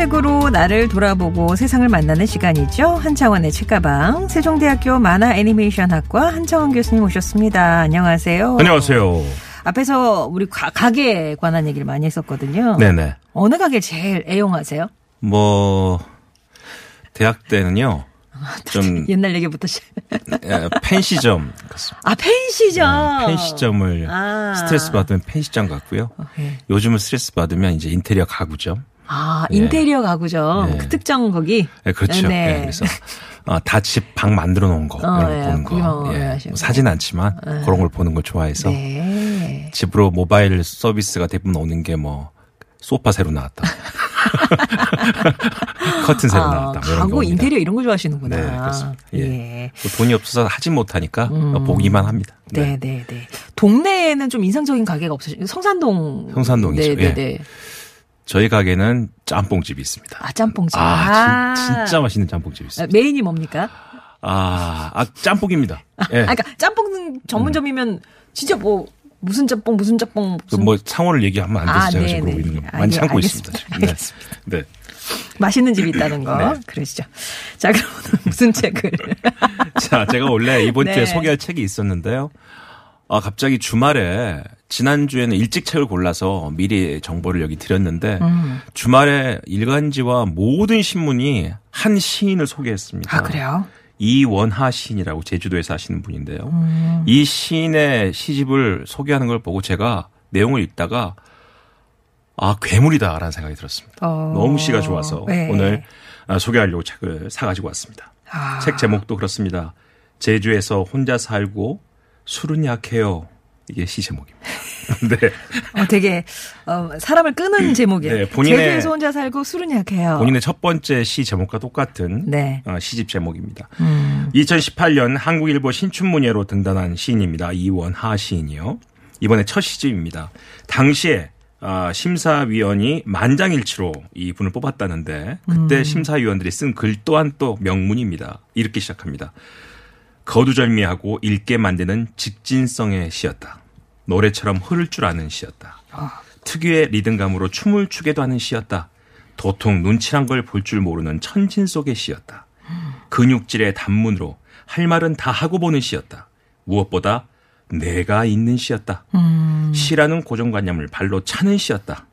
책으로 나를 돌아보고 세상을 만나는 시간이죠. 한창원의 책가방. 세종대학교 만화 애니메이션학과 한창원 교수님 오셨습니다. 안녕하세요. 안녕하세요. 앞에서 우리 가, 가게에 관한 얘기를 많이 했었거든요. 네네. 어느 가게를 제일 애용하세요? 뭐 대학 때는요 좀 옛날 얘기부터. 예, 펜시점 갔습니다. 아, 펜시점. 네, 펜시점을 아. 스트레스 받으면 펜시점 갔고요. 오케이. 요즘은 스트레스 받으면 이제 인테리어 가구점. 아, 예. 인테리어 가구점. 네. 그 특정 거기. 네, 그렇죠. 네. 예, 그래서 어, 다 집 방 만들어 놓은 거 어, 이런 거 예, 보는 거. 예. 뭐 사진 않지만 그런 걸 보는 걸 좋아해서 네. 집으로 모바일 서비스가 대부분 오는 게 뭐 소파 새로 나왔다. 커튼 새로 아, 나왔다. 뭐 가구. 인테리어 이런 거 좋아하시는구나. 네, 그렇습니다. 예. 예. 뭐 돈이 없어서 하지 못하니까 보기만 합니다. 네, 네, 네. 동네에는 좀 인상적인 가게가 없으시죠? 성산동. 성산동이죠. 네, 네, 예. 네. 저희 가게는 짬뽕집이 있습니다. 아, 짬뽕집. 아, 진, 진짜 맛있는 짬뽕집이 아, 있습니다. 메인이 뭡니까? 아, 아 짬뽕입니다. 예. 아, 그러니까 짬뽕 전문점이면 진짜 뭐 무슨 짬뽕 무슨 짬뽕 그 무슨 뭐 상호를 얘기하면 안 돼서 아, 제가 네, 지금 네. 그러고 있는 거 아, 많이 예, 참고 알겠습니다. 있습니다. 지금. 네. 네. 맛있는 집이 있다는 거 네. 그러시죠. 자, 그럼 무슨 책을? 자, 제가 원래 이번 네. 주에 소개할 책이 있었는데요. 아, 갑자기 주말에 지난주에는 일찍 책을 골라서 미리 정보를 여기 드렸는데 음. 주말에 일간지와 모든 신문이 한 시인을 소개했습니다. 아, 그래요? 이원하 시인이라고 제주도에 사시는 분인데요. 음. 이 시인의 시집을 소개하는 걸 보고 제가 내용을 읽다가 아 괴물이다라는 생각이 들었습니다. 어. 너무 시가 좋아서 네. 오늘 아, 소개하려고 책을 사가지고 왔습니다. 아. 책 제목도 그렇습니다. 제주에서 혼자 살고 술은 약해요. 이게 시 제목입니다. 네. 어, 되게 어, 사람을 끄는 제목이에요. 네, 본인의- 제주에서 혼자 살고 술은 약해요. 본인의 첫 번째 시 제목과 똑같은 네. 어, 시집 제목입니다. 음. 2018년 한국일보 신춘문예로 등단한 시인입니다. 이원하 시인이요. 이번에 첫 시집입니다. 당시에 아, 심사위원이 만장일치로 이 분을 뽑았다는데 그때 음. 심사위원들이 쓴 글 또한 또 명문입니다. 이렇게 시작합니다. 거두절미하고 읽게 만드는 직진성의 시였다. 노래처럼 흐를 줄 아는 시였다. 특유의 리듬감으로 춤을 추게도 하는 시였다. 도통 눈치란 걸 볼 줄 모르는 천진 속의 시였다. 근육질의 단문으로 할 말은 다 하고 보는 시였다. 무엇보다 내가 있는 시였다. 시라는 고정관념을 발로 차는 시였다.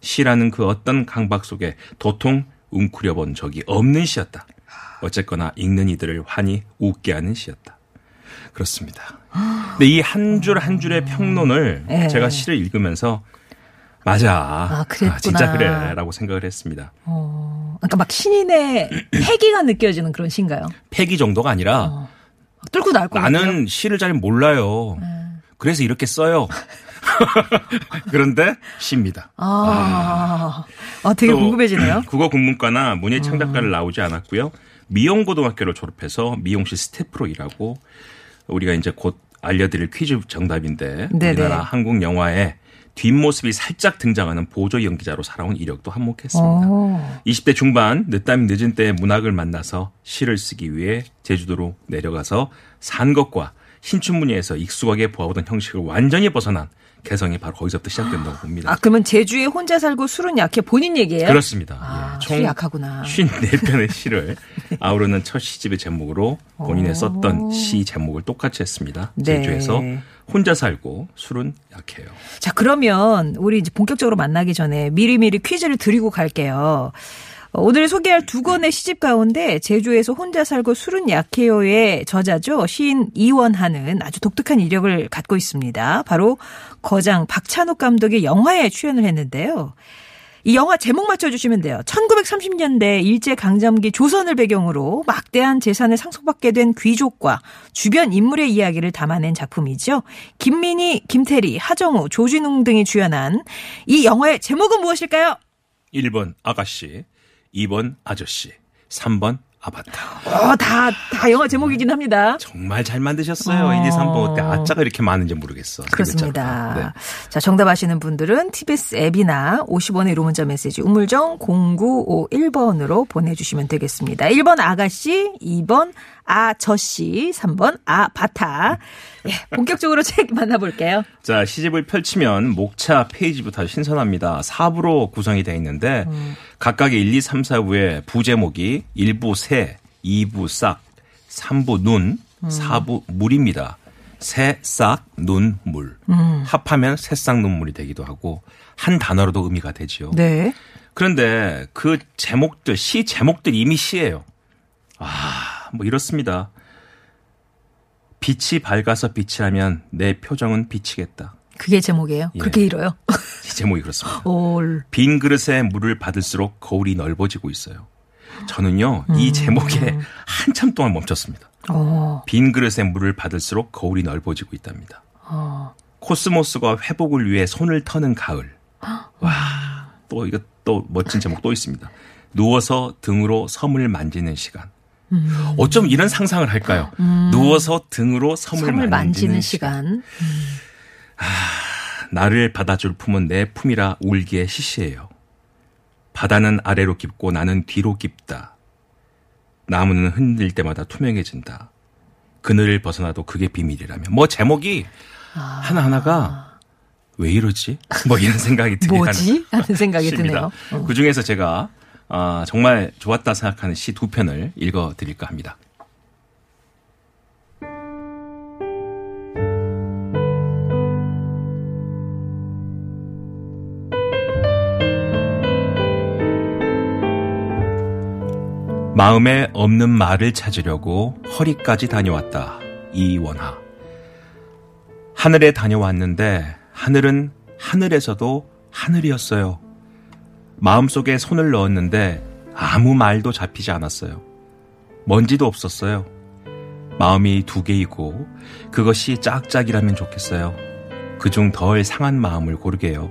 시라는 그 어떤 강박 속에 도통 웅크려 본 적이 없는 시였다. 어쨌거나 읽는 이들을 환히 웃게 하는 시였다. 그렇습니다. 근데 이 한 줄한 줄의 평론을 네. 제가 시를 읽으면서 맞아. 그랬구나. 진짜 그래. 라고 생각을 했습니다. 어, 그러니까 막 신인의 패기가 느껴지는 그런 시인가요? 폐기 정도가 아니라 막 뚫고 나올 거 나는 시를 잘 몰라요. 그래서 이렇게 써요. 그런데 시입니다. 아, 아, 되게 또 궁금해지네요. 국어 국문과나 문예 창작과를 나오지 않았고요. 미용고등학교를 졸업해서 미용실 스태프로 일하고 우리가 이제 곧 알려드릴 퀴즈 정답인데 네네. 우리나라 한국 영화에 뒷모습이 살짝 등장하는 보조 연기자로 살아온 이력도 한몫했습니다. 오. 20대 중반 늦담 늦은 때에 문학을 만나서 시를 쓰기 위해 제주도로 내려가서 산 것과 신춘문예에서 익숙하게 보아오던 형식을 완전히 벗어난 개성이 바로 거기서부터 시작된다고 봅니다. 아, 그러면 제주에 혼자 살고 술은 약해 본인 얘기예요? 그렇습니다. 아, 예, 술이 약하구나. 54편의 시를 아우르는 첫 시집의 제목으로 본인의 썼던 시 제목을 똑같이 했습니다. 네. 제주에서 혼자 살고 술은 약해요. 자, 그러면 우리 이제 본격적으로 만나기 전에 미리미리 퀴즈를 드리고 갈게요. 어, 오늘 소개할 두 권의 시집 가운데 제주에서 혼자 살고 술은 약해요의 저자죠. 시인 이원하는 아주 독특한 이력을 갖고 있습니다. 바로 거장 박찬욱 감독의 영화에 출연을 했는데요. 이 영화 제목 맞춰주시면 돼요. 1930년대 일제강점기 조선을 배경으로 막대한 재산을 상속받게 된 귀족과 주변 인물의 이야기를 담아낸 작품이죠. 김민희, 김태리, 하정우, 조진웅 등이 주연한 이 영화의 제목은 무엇일까요? 1번 아가씨, 2번 아저씨, 3번 아바타. 어, 다, 다 영화 제목이긴 합니다. 정말 잘 만드셨어요. 어. 1, 2, 3번 어때 아짜가 이렇게 많은지 모르겠어. 세 그렇습니다. 네. 자, 정답 아시는 분들은 TBS 앱이나 50원의 유료 문자 메시지 우물정 0951번으로 보내주시면 되겠습니다. 1번 아가씨, 2번 아저씨, 3번 아바타. 예, 본격적으로 책 만나볼게요. 자, 시집을 펼치면 목차 페이지부터 신선합니다. 4부로 구성이 되어 있는데 각각의 1, 2, 3, 4부의 부제목이 1부 새, 2부 싹, 3부 눈, 4부 물입니다. 새, 싹, 눈, 물. 합하면 새싹 눈물이 되기도 하고 한 단어로도 의미가 되지요. 네. 그런데 그 제목들, 시 제목들 이미 시예요. 아, 뭐 이렇습니다. 빛이 밝아서 빛이라면 내 표정은 비치겠다. 그게 제목이에요. 예. 그렇게 이뤄요. 이 제목이 그렇습니다. 올. 빈 그릇에 물을 받을수록 거울이 넓어지고 있어요. 저는요, 이 제목에 한참 동안 멈췄습니다. 어, 빈 그릇에 물을 받을수록 거울이 넓어지고 있답니다. 어. 코스모스가 회복을 위해 손을 터는 가을. 와, 또 이거 또 멋진 제목 또 있습니다. 누워서 등으로 섬을 만지는 시간. 어쩜 이런 상상을 할까요? 누워서 등으로 섬을, 섬을 만지는 시간. 시간. 나를 받아줄 품은 내 품이라 울기에 시시해요. 바다는 아래로 깊고 나는 뒤로 깊다. 나무는 흔들 때마다 투명해진다. 그늘을 벗어나도 그게 비밀이라면. 뭐 제목이 하나하나가 왜 이러지? 뭐 이런 생각이 들게 뭐지? 하는 생각이. 드네요. 어. 그 중에서 제가 아, 정말 좋았다 생각하는 시 두 편을 읽어 드릴까 합니다. 마음에 없는 말을 찾으려고 허리까지 다녀왔다. 이원하. 하늘에 다녀왔는데 하늘은 하늘에서도 하늘이었어요. 마음속에 손을 넣었는데 아무 말도 잡히지 않았어요. 먼지도 없었어요. 마음이 두 개이고 그것이 짝짝이라면 좋겠어요. 그중 덜 상한 마음을 고르게요.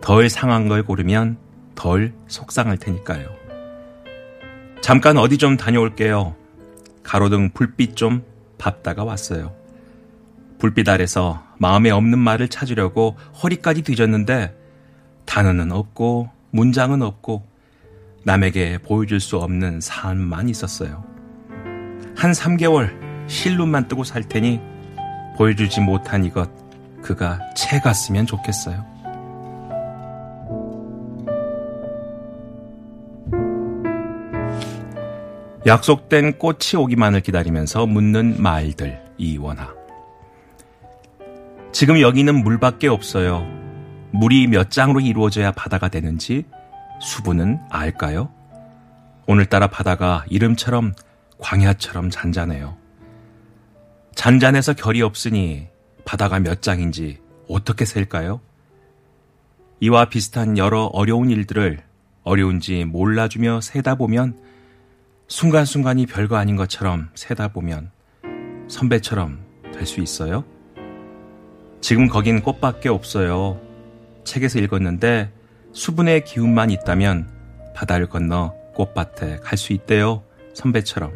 덜 상한 걸 고르면 덜 속상할 테니까요. 잠깐 어디 좀 다녀올게요. 가로등 불빛 좀 밟다가 왔어요. 불빛 아래서 마음에 없는 말을 찾으려고 허리까지 뒤졌는데 단어는 없고 문장은 없고 남에게 보여줄 수 없는 삶만 있었어요. 한 3개월 실눈만 뜨고 살 테니 보여주지 못한 이것 그가 채 갔으면 좋겠어요. 약속된 꽃이 오기만을 기다리면서 묻는 말들 이원하. 지금 여기는 물밖에 없어요. 물이 몇 장으로 이루어져야 바다가 되는지 수분은 알까요? 오늘따라 바다가 이름처럼 광야처럼 잔잔해요. 잔잔해서 결이 없으니 바다가 몇 장인지 어떻게 셀까요? 이와 비슷한 여러 어려운 일들을 어려운지 몰라주며 세다 보면 순간순간이 별거 아닌 것처럼 세다 보면 선배처럼 될 수 있어요? 지금 거긴 꽃밖에 없어요. 책에서 읽었는데 수분의 기운만 있다면 바다를 건너 꽃밭에 갈 수 있대요. 선배처럼.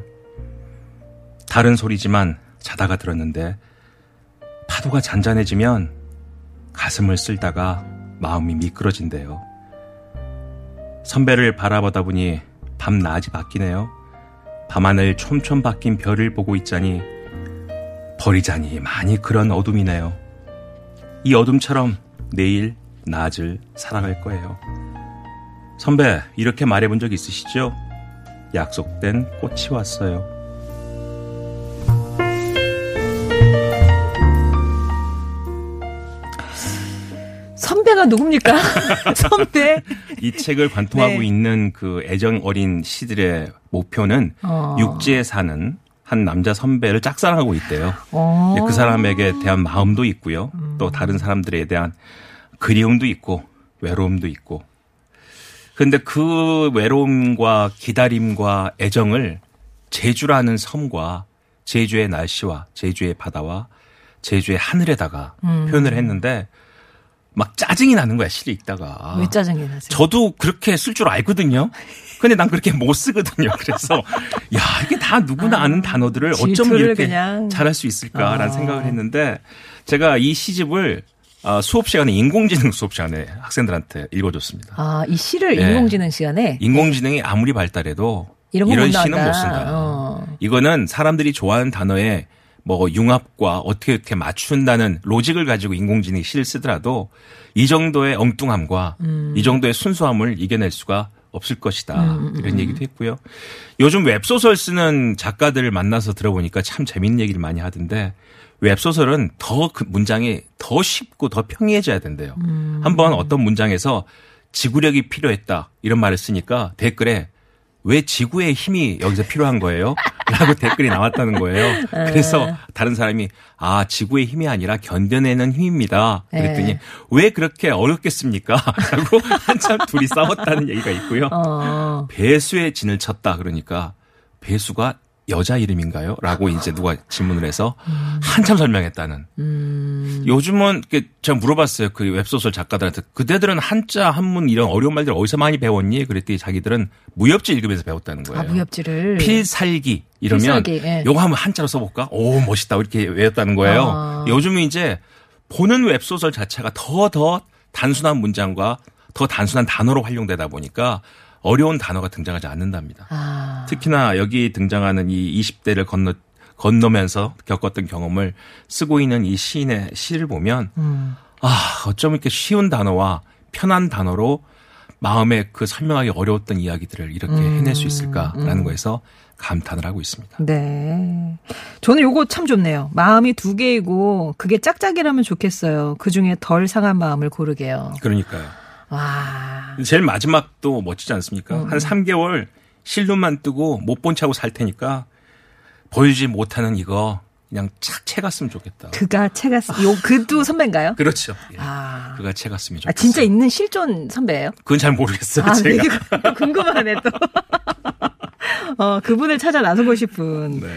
다른 소리지만 자다가 들었는데 파도가 잔잔해지면 가슴을 쓸다가 마음이 미끄러진대요. 선배를 바라보다 보니 밤낮이 바뀌네요. 밤하늘 촘촘 바뀐 별을 보고 있자니 버리자니 많이 그런 어둠이네요. 이 어둠처럼 내일 낮을 살아갈 거예요. 선배, 이렇게 말해본 적 있으시죠? 약속된 꽃이 왔어요. 선배가 누굽니까? 선배. 이 책을 관통하고 네. 있는 그 애정 어린 시들의 목표는 어. 육지에 사는 한 남자 선배를 짝사랑하고 있대요. 어. 그 사람에게 대한 마음도 있고요. 또 다른 사람들에 대한 그리움도 있고 외로움도 있고 근데 그 외로움과 기다림과 애정을 제주라는 섬과 제주의 날씨와 제주의 바다와 제주의 하늘에다가 음. 표현을 했는데 막 짜증이 나는 거야 시를 읽다가. 왜 짜증이 나세요? 저도 그렇게 쓸 줄 알거든요. 근데 난 그렇게 못 쓰거든요. 그래서 야 이게 다 누구나 아는 단어들을 어쩜 이렇게 그냥. 잘할 수 있을까라는 아. 생각을 했는데 제가 이 시집을 어, 수업 시간에 인공지능 수업 시간에 학생들한테 읽어줬습니다. 아, 이 시를 네. 인공지능 시간에 인공지능이 아무리 발달해도 이런 건 이런 못 시는 나온다. 못 쓴다. 어. 이거는 사람들이 좋아하는 단어에 뭐 융합과 어떻게 어떻게 맞춘다는 로직을 가지고 인공지능이 시를 쓰더라도 이 정도의 엉뚱함과 음. 이 정도의 순수함을 이겨낼 수가 없을 것이다. 음, 이런 얘기도 했고요. 요즘 웹소설 쓰는 작가들을 만나서 들어보니까 참 재밌는 얘기를 많이 하던데 웹소설은 더 그 문장이 더 쉽고 더 평이해져야 된대요. 음. 한번 어떤 문장에서 지구력이 필요했다 이런 말을 쓰니까 댓글에 왜 지구의 힘이 여기서 필요한 거예요? 라고 댓글이 나왔다는 거예요. 그래서 다른 사람이 아 지구의 힘이 아니라 견뎌내는 힘입니다. 그랬더니 네. 왜 그렇게 어렵겠습니까? 라고 한참 둘이 싸웠다는 얘기가 있고요. 어. 배수의 진을 쳤다 그러니까 배수가 여자 이름인가요? 라고 이제 누가 질문을 해서 한참 설명했다는. 요즘은 그 제가 물어봤어요. 그 웹소설 작가들한테 그대들은 한자 한문 이런 어려운 말들 어디서 많이 배웠니? 그랬더니 자기들은 무협지 읽으면서 배웠다는 거예요. 아, 무협지를. 필살기 이러면 필살기, 예. 요거 한번 한자로 써볼까? 오 멋있다 이렇게 외웠다는 거예요. 아. 요즘은 이제 보는 웹소설 자체가 더더 단순한 문장과 더 단순한 단어로 활용되다 보니까 어려운 단어가 등장하지 않는답니다. 아. 특히나 여기 등장하는 이 20대를 건너 건너면서 겪었던 경험을 쓰고 있는 이 시인의 시를 보면 음. 아 어쩜 이렇게 쉬운 단어와 편한 단어로 마음에 그 설명하기 어려웠던 이야기들을 이렇게 음. 해낼 수 있을까라는 거에서 감탄을 하고 있습니다. 네. 저는 요거 참 좋네요. 마음이 두 개이고 그게 짝짝이라면 좋겠어요. 그 중에 덜 상한 마음을 고르게요. 그러니까요. 와. 제일 마지막도 멋지지 않습니까? 음. 한 3개월 실눈만 뜨고 못본 척하고 살 테니까 보여주지 못하는 이거 그냥 착 채갔으면 좋겠다. 그가 채가 쓰- 요 그도 선배인가요? 그렇죠. 예. 아. 그가 채갔으면 좋겠어요. 아 진짜 있는 실존 선배예요? 그건 잘 모르겠어요. 아, 제가. 궁금하네 또. 어, 그분을 찾아 나서고 싶은. 네.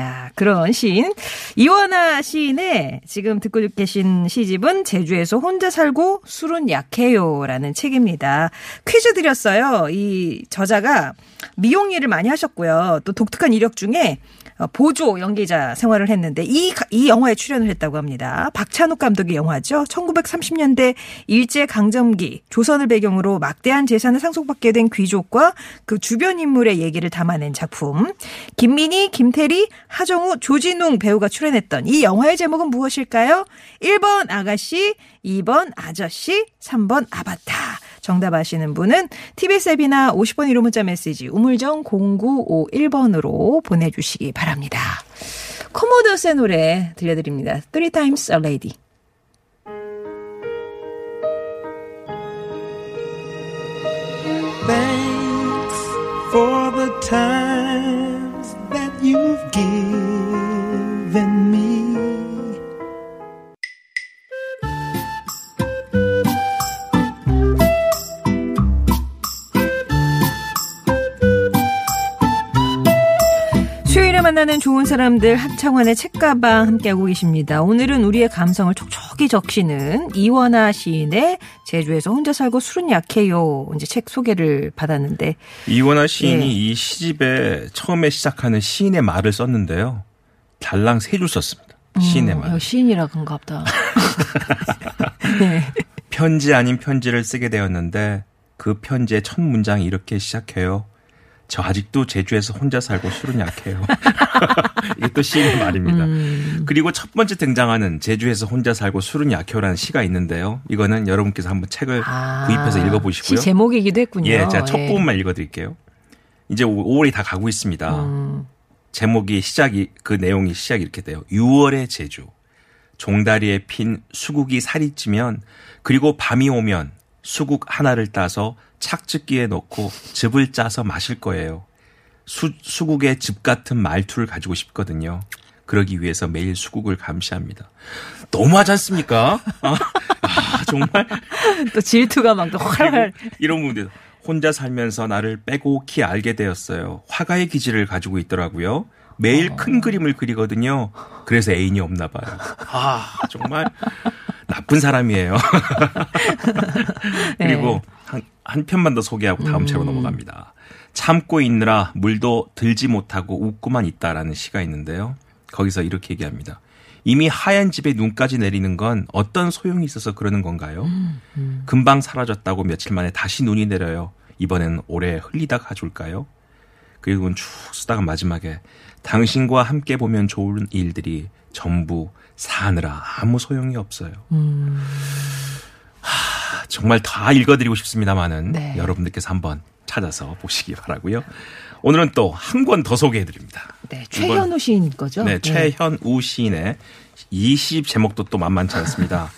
야, 그런 시인. 이원아 시인의 지금 듣고 계신 시집은 제주에서 혼자 살고 술은 약해요 라는 책입니다. 퀴즈 드렸어요. 이 저자가 미용 일을 많이 하셨고요. 또 독특한 이력 중에 어, 보조 연기자 생활을 했는데 이, 가- 이 영화에 출연을 했다고 합니다. 박찬욱 감독의 영화죠. 1930년대 일제 강점기 조선을 배경으로 막대한 재산을 상속받게 된 귀족과 그 주변 인물의 얘기를 담아낸 작품. 김민희, 김태리, 하정우, 조진웅 배우가 출연했던 이 영화의 제목은 무엇일까요? 1번 아가씨, 2번 아저씨, 3번 아바타. 정답 아시는 분은 TBS 앱이나 50번 1호 문자 메시지 우물정 0951번으로 보내주시기 바랍니다. 코모도스의 노래 들려드립니다. Three Times a Lady. Times that you've given 만나는 좋은 사람들 학창환의 책가방 함께하고 계십니다. 오늘은 우리의 감성을 촉촉히 적시는 이원아 시인의 제주에서 혼자 살고 술은 약해요. 이제 책 소개를 받았는데 이원화 시인이 예. 이 시집에 처음에 시작하는 시인의 말을 썼는데요. 달랑 세 줄 썼습니다. 시인의 말. 어, 시인이라 그런가 보다. 네. 편지 아닌 편지를 쓰게 되었는데 그 편지의 첫 문장이 이렇게 시작해요. 저 아직도 제주에서 혼자 살고 술은 약해요. 이게 또 시인의 말입니다. 음. 그리고 첫 번째 등장하는 제주에서 혼자 살고 술은 약해요라는 시가 있는데요. 이거는 여러분께서 한번 책을 아, 구입해서 읽어보시고요. 시 제목이기도 했군요. 예, 제가 첫 예. 부분만 읽어드릴게요. 이제 5월이 다 가고 있습니다. 음. 제목이 시작이 그 내용이 시작이 이렇게 돼요. 6월의 제주. 종다리에 핀 수국이 살이 찌면 그리고 밤이 오면 수국 하나를 따서 착즙기에 넣고 즙을 짜서 마실 거예요. 수, 수국의 즙 같은 말투를 가지고 싶거든요. 그러기 위해서 매일 수국을 감시합니다. 너무하지 않습니까? 아, 아, 정말 또 질투가 막또 활활. 이런 분들 혼자 살면서 나를 빼곡히 알게 되었어요. 화가의 기질을 가지고 있더라고요. 매일 큰 그림을 그리거든요. 그래서 애인이 없나 봐요. 아, 정말 나쁜 사람이에요. 그리고 한, 한 편만 더 소개하고 다음 차로 넘어갑니다. 참고 있느라 물도 들지 못하고 웃고만 있다라는 시가 있는데요. 거기서 이렇게 얘기합니다. 이미 하얀 집에 눈까지 내리는 건 어떤 소용이 있어서 그러는 건가요? 금방 사라졌다고 며칠 만에 다시 눈이 내려요. 이번엔 오래 흘리다 가줄까요? 그리고 쭉 쓰다가 마지막에 당신과 함께 보면 좋은 일들이 전부 사느라 아무 소용이 없어요. 하, 정말 다 읽어드리고 싶습니다만은 네. 여러분들께서 한번 찾아서 보시기 바라고요. 오늘은 또 한 권 더 소개해드립니다. 네, 최현우 시인 거죠? 네, 최현우 시인의 이시 제목도 또 만만치 않습니다.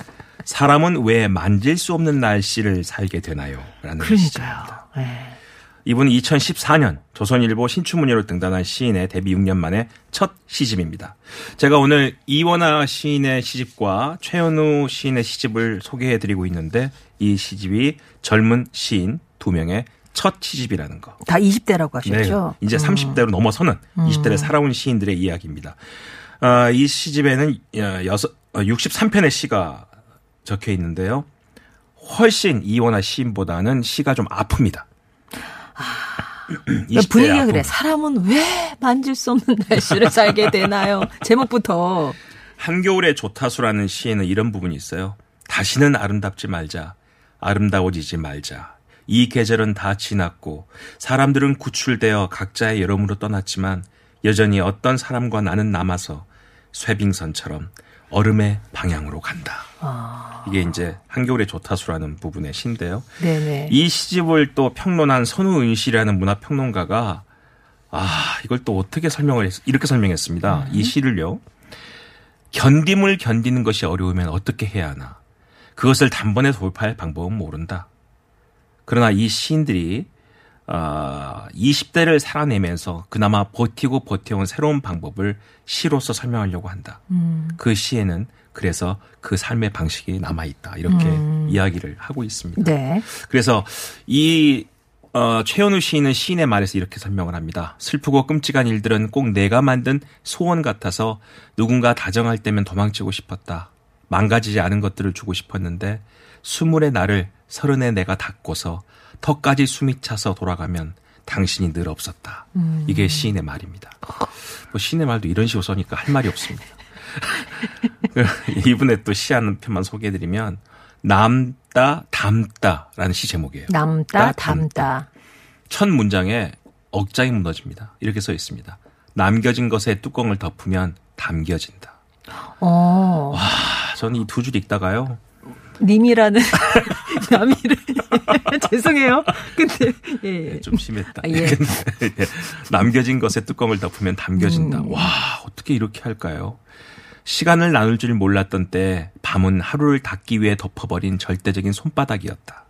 사람은 왜 만질 수 없는 날씨를 살게 되나요? 라는 그러니까요. 시입니다. 네. 이분은 2014년 조선일보 신춘문예로 등단한 시인의 데뷔 6년 만에 첫 시집입니다. 제가 오늘 이원아 시인의 시집과 최현우 시인의 시집을 소개해드리고 있는데 이 시집이 젊은 시인 두 명의 첫 시집이라는 거. 다 20대라고 하셨죠? 네, 이제 음. 30대로 넘어서는 20대를 살아온 시인들의 이야기입니다. 아, 이 시집에는 어, 여섯, 63편의 시가 적혀 있는데요. 훨씬 이원화 시인보다는 시가 좀 아픕니다. 그러니까 20대 의 분위기가. 그래. 사람은 왜 만질 수 없는 날씨를 살게 되나요? 제목부터. 한겨울의 조타수라는 시에는 이런 부분이 있어요. 다시는 아름답지 말자. 아름다워지지 말자. 이 계절은 다 지났고 사람들은 구출되어 각자의 여름으로 떠났지만 여전히 어떤 사람과 나는 남아서 쇠빙선처럼 얼음의 방향으로 간다. 이게 이제 한겨울의 조타수라는 부분의 시인데요. 네네. 이 시집을 또 평론한 선우은 씨라는 문화평론가가 아 이걸 또 어떻게 설명을 했, 이렇게 설명했습니다. 이 시를요. 견딤을 견디는 것이 어려우면 어떻게 해야 하나. 그것을 단번에 돌파할 방법은 모른다. 그러나 이 시인들이 아 20대를 살아내면서 그나마 버티고 버텨온 새로운 방법을 시로서 설명하려고 한다. 그 시에는 그래서 그 삶의 방식이 남아 있다. 이렇게 이야기를 하고 있습니다. 네. 그래서 이 어, 최현우 시인은 시인의 말에서 이렇게 설명을 합니다. 슬프고 끔찍한 일들은 꼭 내가 만든 소원 같아서 누군가 다정할 때면 도망치고 싶었다. 망가지지 않은 것들을 주고 싶었는데 스물의 나를 서른의 내가 닫고서 턱까지 숨이 차서 돌아가면 당신이 늘 없었다. 이게 시인의 말입니다. 뭐 시인의 말도 이런 식으로 써니까 할 말이 없습니다. 이분의 또 시 한 편만 소개해드리면 남다 담다라는 시 제목이에요. 남다, 담다. 첫 문장에 억장이 무너집니다. 이렇게 써 있습니다. 남겨진 것에 뚜껑을 덮으면 담겨진다. 어, 아, 저는 이 두 줄 읽다가요. 님이라는 남이를. 죄송해요. 근데, 예. 좀 심했다. 아, 예. 근데, 예. 남겨진 것에 뚜껑을 덮으면 담겨진다. 음. 와, 어떻게 이렇게 할까요? 시간을 나눌 줄 몰랐던 때 밤은 하루를 닫기 위해 덮어버린 절대적인 손바닥이었다.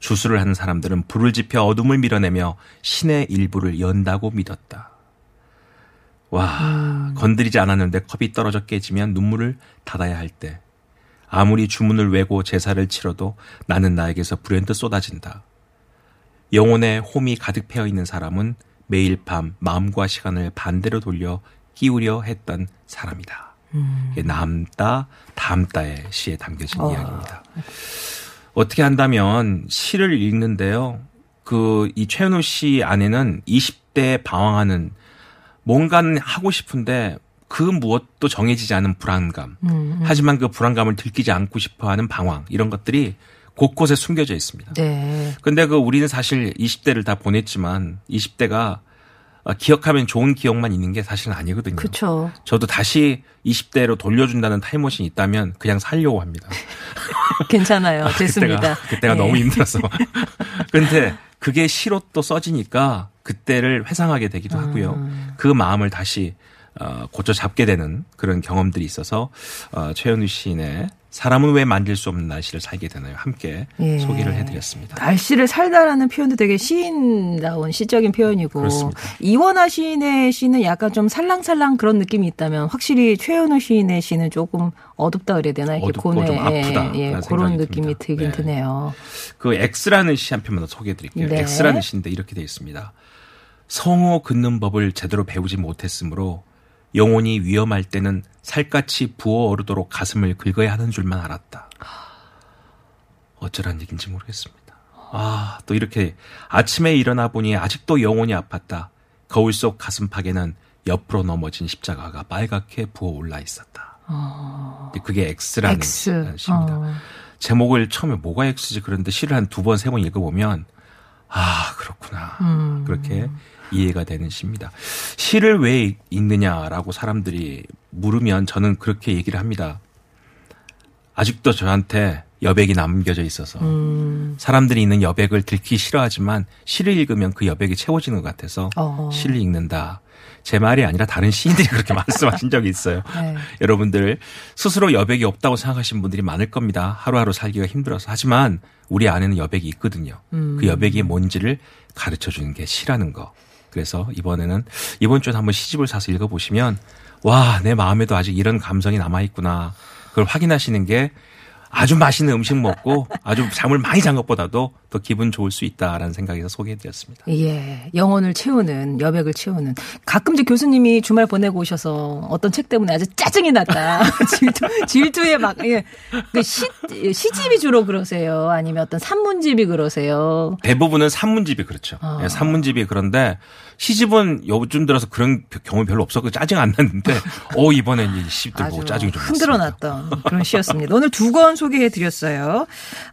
주술을 하는 사람들은 불을 지펴 어둠을 밀어내며 신의 일부를 연다고 믿었다. 와, 음. 건드리지 않았는데 컵이 떨어져 깨지면 눈물을 닫아야 할 때. 아무리 주문을 외고 제사를 치러도 나는 나에게서 불현듯 쏟아진다. 영혼의 홈이 가득 패어 있는 사람은 매일 밤 마음과 시간을 반대로 돌려 끼우려 했던 사람이다. 이게 남다, 다음다의 시에 담겨진 어. 이야기입니다. 어떻게 한다면 시를 읽는데요. 그 이 최현우 씨 안에는 20대 방황하는 뭔가는 하고 싶은데 그 무엇도 정해지지 않은 불안감. 하지만 그 불안감을 들키지 않고 싶어 하는 방황. 이런 것들이 곳곳에 숨겨져 있습니다. 네. 근데 그 우리는 사실 20대를 다 보냈지만 20대가 기억하면 좋은 기억만 있는 게 사실은 아니거든요. 그쵸. 저도 다시 20대로 돌려준다는 타임머신이 있다면 그냥 살려고 합니다. 괜찮아요. 됐습니다. 그때가, 그때가 예. 너무 힘들어서. 근데 그게 시로 또 써지니까 그때를 회상하게 되기도 하고요. 음. 그 마음을 다시 어, 고쳐 잡게 되는 그런 경험들이 있어서 어, 최현우 시인의 사람은 왜 만질 수 없는 날씨를 살게 되나요? 함께 예. 소개를 해드렸습니다. 날씨를 살다라는 표현도 되게 시인다운 시적인 표현이고 그렇습니다. 이원하 시인의 시는 약간 좀 살랑살랑 그런 느낌이 있다면 확실히 최현우 시인의 시는 조금 어둡다 그래야 되나 이렇게 고뇌, 좀 아프다 예, 예, 그런 느낌이 듭니다. 들긴 네. 드네요. 그 X라는 시 한 편만 더 소개해드릴게요. 네. X라는 시인데 이렇게 되어 있습니다. 성호 긋는 법을 제대로 배우지 못했으므로 영혼이 위험할 때는 살갗이 부어오르도록 가슴을 긁어야 하는 줄만 알았다. 어쩌란 얘기인지 모르겠습니다. 아, 또 이렇게 아침에 일어나 보니 아직도 영혼이 아팠다. 거울 속 가슴팍에는 옆으로 넘어진 십자가가 빨갛게 부어올라 있었다. 그게 X라는 X. 시입니다. 어. 제목을 처음에 뭐가 X지 그런데 시를 한 두 번, 세 번 읽어보면 아, 그렇구나. 음. 그렇게 이해가 되는 시입니다. 시를 왜 읽느냐라고 사람들이 물으면 저는 그렇게 얘기를 합니다. 아직도 저한테 여백이 남겨져 있어서 음. 사람들이 있는 여백을 들기 싫어하지만 시를 읽으면 그 여백이 채워지는 것 같아서 어. 시를 읽는다. 제 말이 아니라 다른 시인들이 그렇게 말씀하신 적이 있어요. 네. 여러분들 스스로 여백이 없다고 생각하시는 분들이 많을 겁니다. 하루하루 살기가 힘들어서. 하지만 우리 안에는 여백이 있거든요. 음. 그 여백이 뭔지를 가르쳐 주는 게 시라는 거. 그래서 이번에는 이번 주에 한번 시집을 사서 읽어보시면 와, 내 마음에도 아직 이런 감성이 남아 있구나. 그걸 확인하시는 게 아주 맛있는 음식 먹고 아주 잠을 많이 잔 것보다도 더 기분 좋을 수 있다라는 생각에서 소개해드렸습니다. 예, 영혼을 채우는 여백을 채우는 가끔 이제 교수님이 주말 보내고 오셔서 어떤 책 때문에 아주 짜증이 났다 질투 질투에 막 예, 그 시, 시집이 주로 그러세요 아니면 어떤 산문집이 그러세요 대부분은 산문집이 그렇죠. 아. 예, 산문집이 그런데 시집은 요즘 들어서 그런 경험이 별로 없었고 짜증 안 났는데 어 이번엔 이 시집들 보고 짜증이 좀 흔들어 났습니다. 놨던 그런 시였습니다. 오늘 두권 소개해 드렸어요.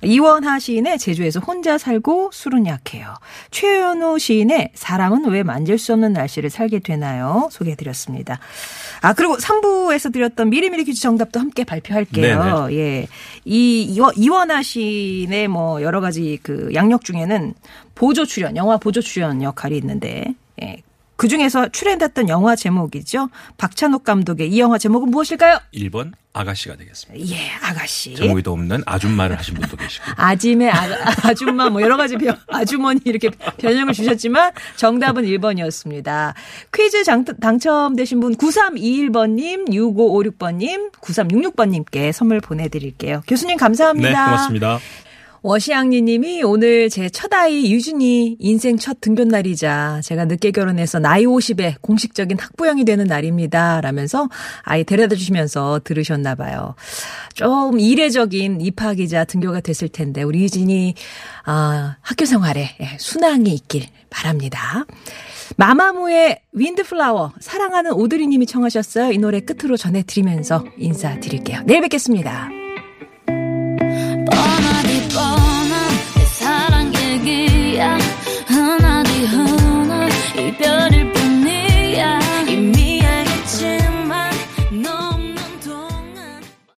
이원하 시인의 제주에서 혼자 살고 술은 약해요. 최현우 시인의 사람은 왜 만질 수 없는 날씨를 살게 되나요? 소개해 드렸습니다. 아, 그리고 3부에서 드렸던 미리미리 퀴즈 정답도 함께 발표할게요. 예. 이 이원- 이원하 시인의 뭐 여러 가지 그 양력 중에는 보조 출연, 영화 보조 출연 역할이 있는데 예. 그 중에서 출연했던 영화 제목이죠. 박찬욱 감독의 이 영화 제목은 무엇일까요? 1번 아가씨가 되겠습니다. 예, 아가씨. 제목이도 없는 아줌마를 하신 분도 계시고. 아짐의 아, 아줌마 뭐 여러 가지 변, 아주머니 이렇게 변형을 주셨지만 정답은 1번이었습니다. 퀴즈 장, 당첨되신 분 9321번님, 6556번님, 9366번님께 선물 보내드릴게요. 교수님 감사합니다. 네, 고맙습니다. 워시앙리 님이 오늘 제 첫 아이 유준이 인생 첫 등변 날이자 제가 늦게 결혼해서 나이 50에 공식적인 학부형이 되는 날입니다. 라면서 아이 데려다 주시면서 들으셨나 봐요. 좀 이례적인 입학이자 등교가 됐을 텐데 우리 유진이 아, 학교 생활에 예, 순항이 있길 바랍니다. 마마무의 윈드플라워 사랑하는 오드리 님이 청하셨어요. 이 노래 끝으로 전해드리면서 인사드릴게요. 내일 뵙겠습니다. done it.